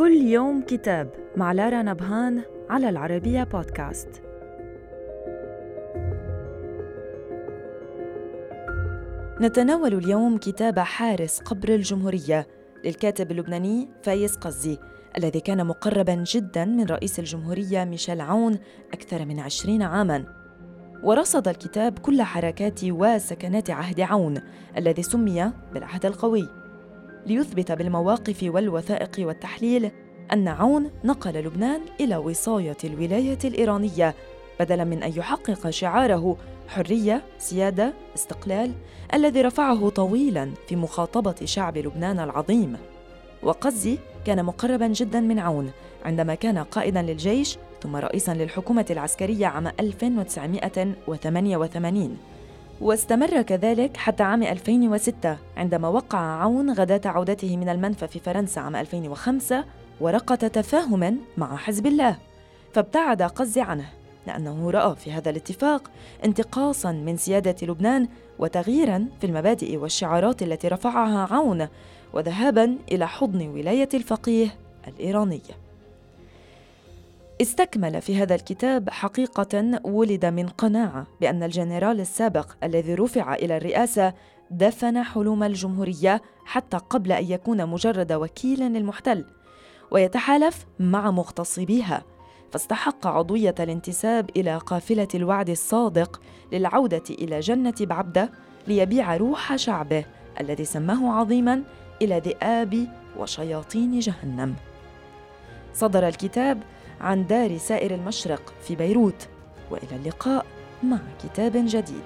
كل يوم كتاب مع لارا نبهان على العربية بودكاست. نتناول اليوم كتاب حارس قبر الجمهورية للكاتب اللبناني فايز قزي الذي كان مقربا جدا من رئيس الجمهورية ميشيل عون أكثر من عشرين عاماً. ورصد الكتاب كل حركات وسكنات عهد عون الذي سمي بالعهد القوي. ليثبت بالمواقف والوثائق والتحليل أن عون نقل لبنان إلى وصاية الولاية الإيرانية بدلا من أن يحقق شعاره حرية، سيادة، استقلال الذي رفعه طويلا في مخاطبة شعب لبنان العظيم. وقزي كان مقربا جدا من عون عندما كان قائدا للجيش ثم رئيسا للحكومة العسكرية عام 1988 واستمر كذلك حتى عام 2006 عندما وقع عون غداة عودته من المنفى في فرنسا عام 2005 ورقة تفاهم مع حزب الله فابتعد قزي عنه لأنه رأى في هذا الاتفاق انتقاصا من سيادة لبنان وتغييرا في المبادئ والشعارات التي رفعها عون وذهابا إلى حضن ولاية الفقيه الإيرانية. استكمل في هذا الكتاب حقيقة ولد من قناعة بأن الجنرال السابق الذي رفع إلى الرئاسة دفن حلم الجمهورية حتى قبل أن يكون مجرد وكيل للمحتل ويتحالف مع مغتصبيها فاستحق عضوية الانتساب إلى قافلة الوعد الصادق للعودة إلى جنة بعبدة ليبيع روح شعبه الذي سماه عظيما إلى ذئاب وشياطين جهنم. صدر الكتاب عن دار سائر المشرق في بيروت وإلى اللقاء مع كتاب جديد.